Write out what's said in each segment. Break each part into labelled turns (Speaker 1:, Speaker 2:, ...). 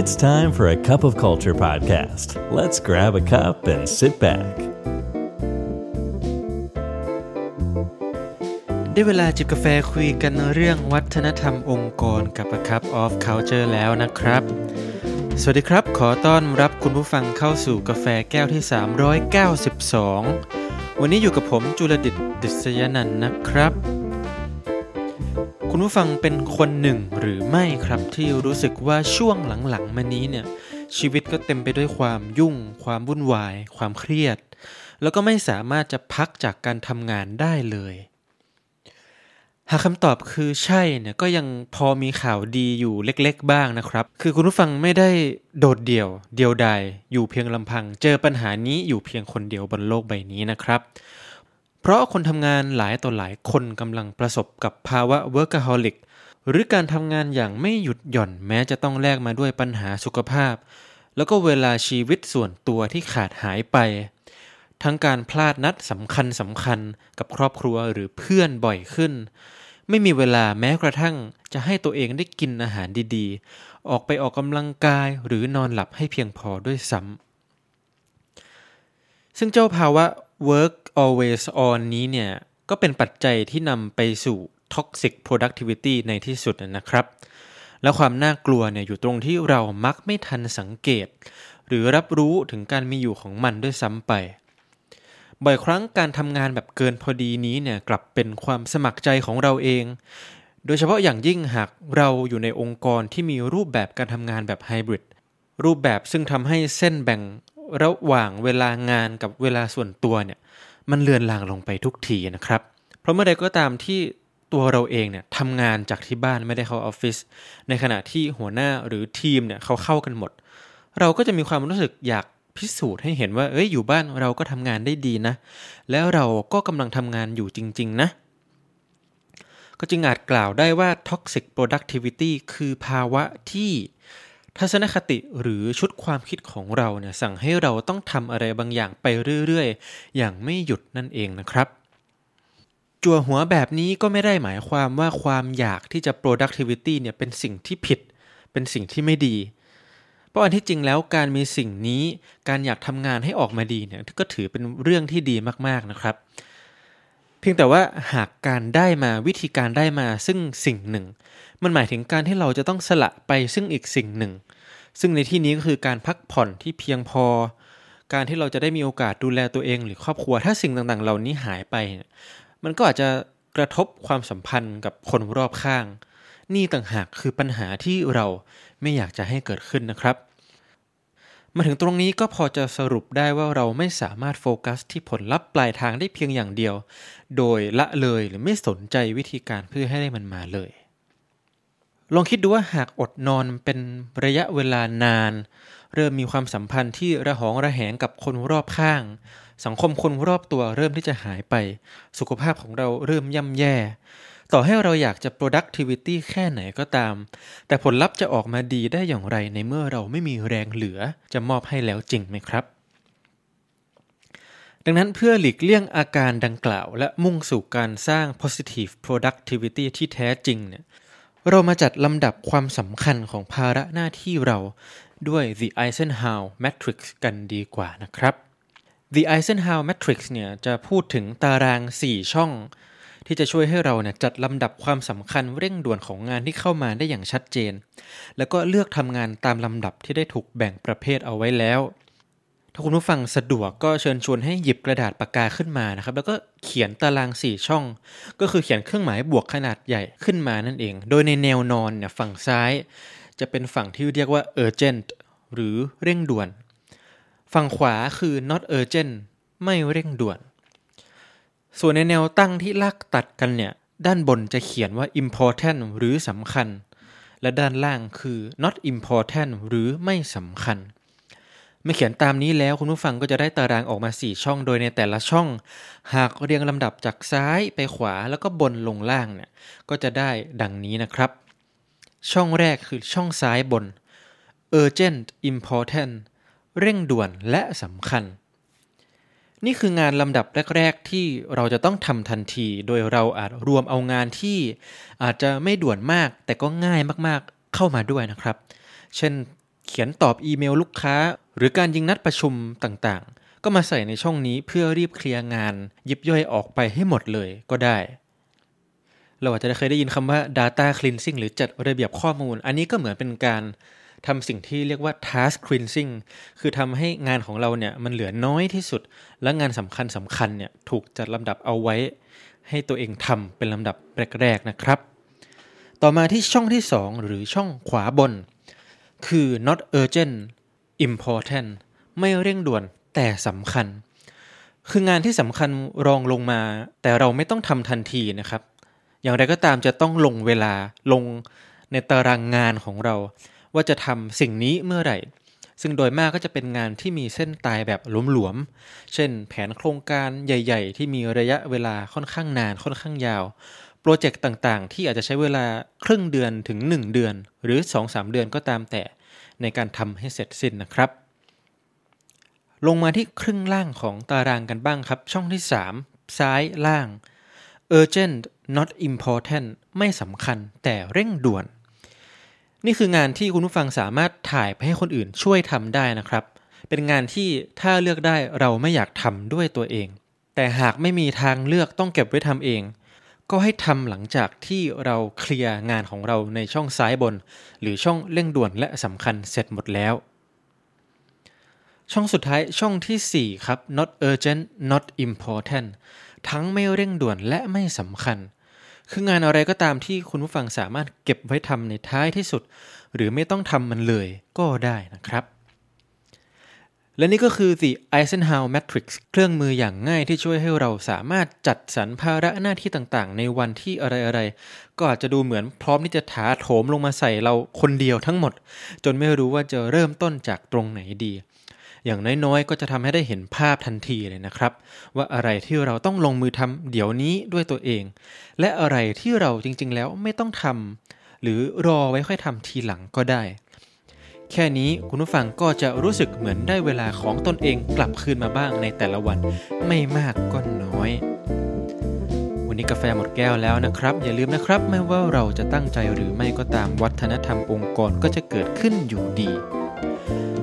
Speaker 1: It's time for a cup of culture podcast. Let's grab a cup and sit back.
Speaker 2: ได้เวลาจิบกาแฟคุยกันเรื่องวัฒนธรรมองค์กรกับ A Cup of Culture แล้วนะครับ สวัสดีครับ ขอต้อนรับคุณผู้ฟังเข้าสู่กาแฟแก้วที่ 392 วันนี้อยู่กับผมจุลดิตดิษยนันนะครับ คุณผู้ฟังเป็นคนหนึ่งหรือไม่ครับที่รู้สึกว่าช่วงหลังๆมานี้เนี่ยชีวิตก็เต็มไปด้วยความยุ่ง ความวุ่นวาย ความเครียด แล้วก็ไม่สามารถจะพักจากการทำงานได้เลย หากคำตอบคือใช่เนี่ยก็ยังพอมีข่าวดีอยู่เล็กๆบ้างนะครับ คือคุณผู้ฟังไม่ได้โดดเดี่ยว เดียวดายอยู่เพียงลำพัง เจอปัญหานี้อยู่เพียงคนเดียวบนโลกใบนี้นะครับ เพราะคนทำงานหลายต่อหลายคนกำลังประสบกับภาวะ workaholic หรือการทำงานอย่างไม่หยุดหย่อนแม้จะต้องแลกมาด้วยปัญหาสุขภาพ แล้วก็เวลาชีวิตส่วนตัวที่ขาดหายไป ทั้งการพลาดนัดสำคัญสำคัญกับครอบครัวหรือเพื่อนบ่อยขึ้น ไม่มีเวลาแม้กระทั่งจะให้ตัวเองได้กินอาหารดีๆ ออกไปออกกำลังกายหรือนอนหลับให้เพียงพอด้วยซ้ำซึ่งเจ้าภาวะ work always on นี้เนี่ย ก็เป็นปัจจัยที่นำไปสู่ toxic productivity ในที่สุดนะครับ แล้วความน่ากลัวเนี่ยอยู่ตรงที่เรามักไม่ทันสังเกต หรือรับรู้ถึงการมีอยู่ของมันด้วยซ้ำไป บ่อยครั้งการทำงานแบบเกินพอดีนี้เนี่ยกลับเป็นความสมัครใจของเราเอง โดยเฉพาะอย่างยิ่งหากเราอยู่ในองค์กรที่มีรูปแบบการทำงานแบบไฮบริดรูปแบบซึ่งทำให้เส้นแบ่ง ระหว่างเวลางานกับเวลาส่วนตัวเนี่ยมันเลือนลางลงไปทุกทีนะครับ เพราะเมื่อใดก็ตามที่ตัวเราเองเนี่ยทำงานจากที่บ้านไม่ได้เข้าออฟฟิศในขณะที่หัวหน้าหรือทีมเนี่ยเขาเข้ากันหมด เราก็จะมีความรู้สึกอยากพิสูจน์ให้เห็นว่าเอ้ยอยู่บ้านเราก็ทำงานได้ดีนะ แล้วเราก็กำลังทำงานอยู่จริง ๆ นะ ก็จึงอาจกล่าวได้ว่า toxic productivity คือภาวะที่ ทัศนคติหรือชุดความคิดของเราเนี่ยสั่งให้เราต้องทำอะไรบางอย่างไปเรื่อยๆ อย่างไม่หยุดนั่นเองนะครับ จั่วหัวแบบนี้ก็ไม่ได้หมายความว่าความอยากที่จะ productivity เนี่ยเป็นสิ่งที่ผิด เป็นสิ่งที่ไม่ดี เพราะอันที่จริงแล้วการมีสิ่งนี้ การอยากทำงานให้ออกมาดีเนี่ยก็ถือเป็นเรื่องที่ดีมากๆนะครับ พียงแต่ว่าหากการได้มาวิธีการได้มาซึ่งสิ่งหนึ่ง มันหมายถึงการที่เราจะต้องสละไปซึ่งอีกสิ่งหนึ่ง ซึ่งในที่นี้ก็คือการพักผ่อนที่เพียงพอ การที่เราจะได้มีโอกาสดูแลตัวเอง หรือครอบครัวถ้าสิ่งต่างๆ เหล่านี้หายไป มันก็อาจจะกระทบความสัมพันธ์กับคนรอบข้าง นี่ต่างหากคือปัญหาที่เราไม่อยากจะให้เกิดขึ้นนะครับ มาถึงตรงนี้ก็พอจะสรุปได้ว่าเราไม่สามารถโฟกัสที่ผลลัพธ์ปลายทางได้เพียงอย่างเดียว โดยละเลยหรือไม่สนใจวิธีการเพื่อให้ได้มันมาเลย ลองคิดดูว่าหากอดนอนเป็นระยะเวลานาน เริ่มมีความสัมพันธ์ที่ระหองระแหงกับคนรอบข้าง สังคมคนรอบตัวเริ่มที่จะหายไป สุขภาพของเราเริ่มย่ำแย่ ต่อให้เราอยากจะ productivity แค่ไหนก็ตาม แต่ผลลัพธ์จะออกมาดีได้อย่างไรในเมื่อเราไม่มีแรงเหลือจะมอบให้แล้วจริงไหมครับ ดังนั้นเพื่อหลีกเลี่ยงอาการดังกล่าว และมุ่งสู่การสร้าง positive productivity ที่แท้จริงเนี่ยเรามาจัดลำดับความสำคัญของภาระหน้าที่เราด้วย The Eisenhower Matrix กันดีกว่านะครับ The Eisenhower Matrix เนี่ยจะพูดถึงตาราง 4 ช่อง ที่จะช่วยให้เราเนี่ยจัดลำดับความสำคัญเร่งด่วนของงานที่เข้ามาได้อย่างชัดเจน แล้วก็เลือกทำงานตามลำดับที่ได้ถูกแบ่งประเภทเอาไว้แล้ว ถ้าคุณผู้ฟังสะดวกก็เชิญชวนให้หยิบกระดาษปากกาขึ้นมานะครับ แล้วก็เขียนตาราง 4 ช่อง ก็คือเขียนเครื่องหมายบวกขนาดใหญ่ขึ้นมานั่นเอง โดยในแนวนอนเนี่ยฝั่งซ้าย จะเป็นฝั่งที่เรียกว่า urgent หรือเร่งด่วน ฝั่งขวาคือ not urgent ไม่เร่งด่วน ส่วนในแนวตั้งที่ลากตัดกันเนี่ย ด้านบนจะเขียนว่า important หรือสำคัญ และด้านล่างคือ not important หรือไม่สำคัญเมื่อเขียนตามนี้แล้วคุณผู้ฟังก็จะได้ตารางออกมา 4 ช่องโดยในแต่ละช่อง หากเรียงลำดับจากซ้ายไปขวาแล้วก็บนลงล่างเนี่ยก็จะได้ดังนี้นะครับ ช่องแรกคือช่องซ้ายบน urgent important เร่งด่วนและสำคัญ นี่คืองานลำดับแรก ๆ ที่เราจะต้องทำทันที โดยเราอาจรวมเอางานที่อาจจะไม่ด่วนมาก แต่ก็ง่ายมากๆเข้ามาด้วยนะครับ เช่น เขียนตอบอีเมลลูกค้า หรือการยิงนัดประชุมต่างๆ ก็มาใส่ในช่องนี้เพื่อรีบเคลียร์งาน ยิบย่อยออกไปให้หมดเลยก็ได้ เราอาจจะเคยได้ยินคำว่า data cleansing หรือจัดระเบียบข้อมูล อันนี้ก็เหมือนเป็นการ ทำสิ่งที่เรียกว่า task cleansing คือทำให้งานของเราเนี่ยมันเหลือน้อยที่สุด และงานสำคัญสำคัญเนี่ยถูกจัดลำดับเอาไว้ ให้ตัวเองทำเป็นลำดับแรกๆนะครับ ต่อมาที่ช่องที่ 2 หรือช่องขวาบน คือ not urgent important ไม่เร่งด่วนแต่สำคัญ คืองานที่สำคัญรองลงมา แต่เราไม่ต้องทำทันทีนะครับ อย่างไรก็ตามจะต้องลงเวลาลงในตารางงานของเรา ว่าจะทำสิ่งนี้เมื่อไหร่ ซึ่งโดยมากก็จะเป็นงานที่มีเส้นตายแบบหลวมๆ เช่น แผนโครงการใหญ่ๆ ที่มีระยะเวลาค่อนข้างนานค่อนข้างยาว โปรเจกต์ต่างๆ ที่อาจจะใช้เวลาครึ่งเดือนถึง 1 เดือน หรือ 2-3 เดือนก็ตามแต่ในการทำให้เสร็จสิ้นนะครับลงมาที่ครึ่งล่างของตารางกันบ้างครับ ช่องที่ 3 ซ้ายล่าง urgent not important ไม่สำคัญแต่เร่งด่วน นี่คืองานที่คุณผู้ฟังสามารถถ่ายไปให้คนอื่นช่วยทำได้นะครับ เป็นงานที่ถ้าเลือกได้เราไม่อยากทำด้วยตัวเอง แต่หากไม่มีทางเลือกต้องเก็บไว้ทำเอง ก็ให้ทำหลังจากที่เราเคลียร์งานของเราในช่องซ้ายบน หรือช่องเร่งด่วนและสำคัญเสร็จหมดแล้ว ช่องสุดท้ายช่องทีสี่ 4 ครับ not urgent not important ทั้งไม่เร่งด่วนและไม่สำคัญ คืองานอะไรก็ตามที่คุณผู้ฟังสามารถเก็บไว้ทำในท้ายที่สุด หรือไม่ต้องทำมันเลยก็ได้นะครับ และนี่ก็คือ The Eisenhower Matrix เครื่องมืออย่างง่ายที่ช่วยให้เราสามารถจัดสรรภาระหน้าที่ต่างๆ ในวันที่อะไรๆ ก็อาจจะดูเหมือนพร้อมที่จะถาโถมลงมาใส่เราคนเดียวทั้งหมด จนไม่รู้ว่าจะเริ่มต้นจากตรงไหนดี อย่างน้อยๆ ก็จะทำให้ได้เห็นภาพทันทีเลยนะครับ ว่าอะไรที่เราต้องลงมือทำเดี๋ยวนี้ด้วยตัวเอง และอะไรที่เราจริงๆ แล้วไม่ต้องทำหรือรอไว้ค่อยทำทีหลังก็ได้ แค่นี้คุณผู้ฟังก็จะรู้สึกเหมือนได้เวลาของตนเองกลับคืนมาบ้างในแต่ละวัน ไม่มากก็น้อยวันนี้กาแฟหมดแก้วแล้วนะครับ อย่าลืมนะครับ ไม่ว่าเราจะตั้งใจหรือไม่ก็ตามวัฒนธรรมองค์กรก็จะเกิดขึ้นอยู่ดี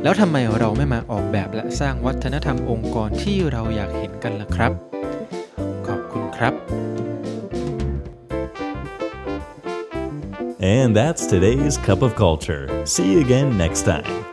Speaker 2: แล้วทำไมเราไม่มาออกแบบและสร้างวัฒนธรรมองค์กรที่เราอยากเห็นกันล่ะครับ ขอบคุณครับ
Speaker 1: And that's today's Cup of Culture. See you again next time.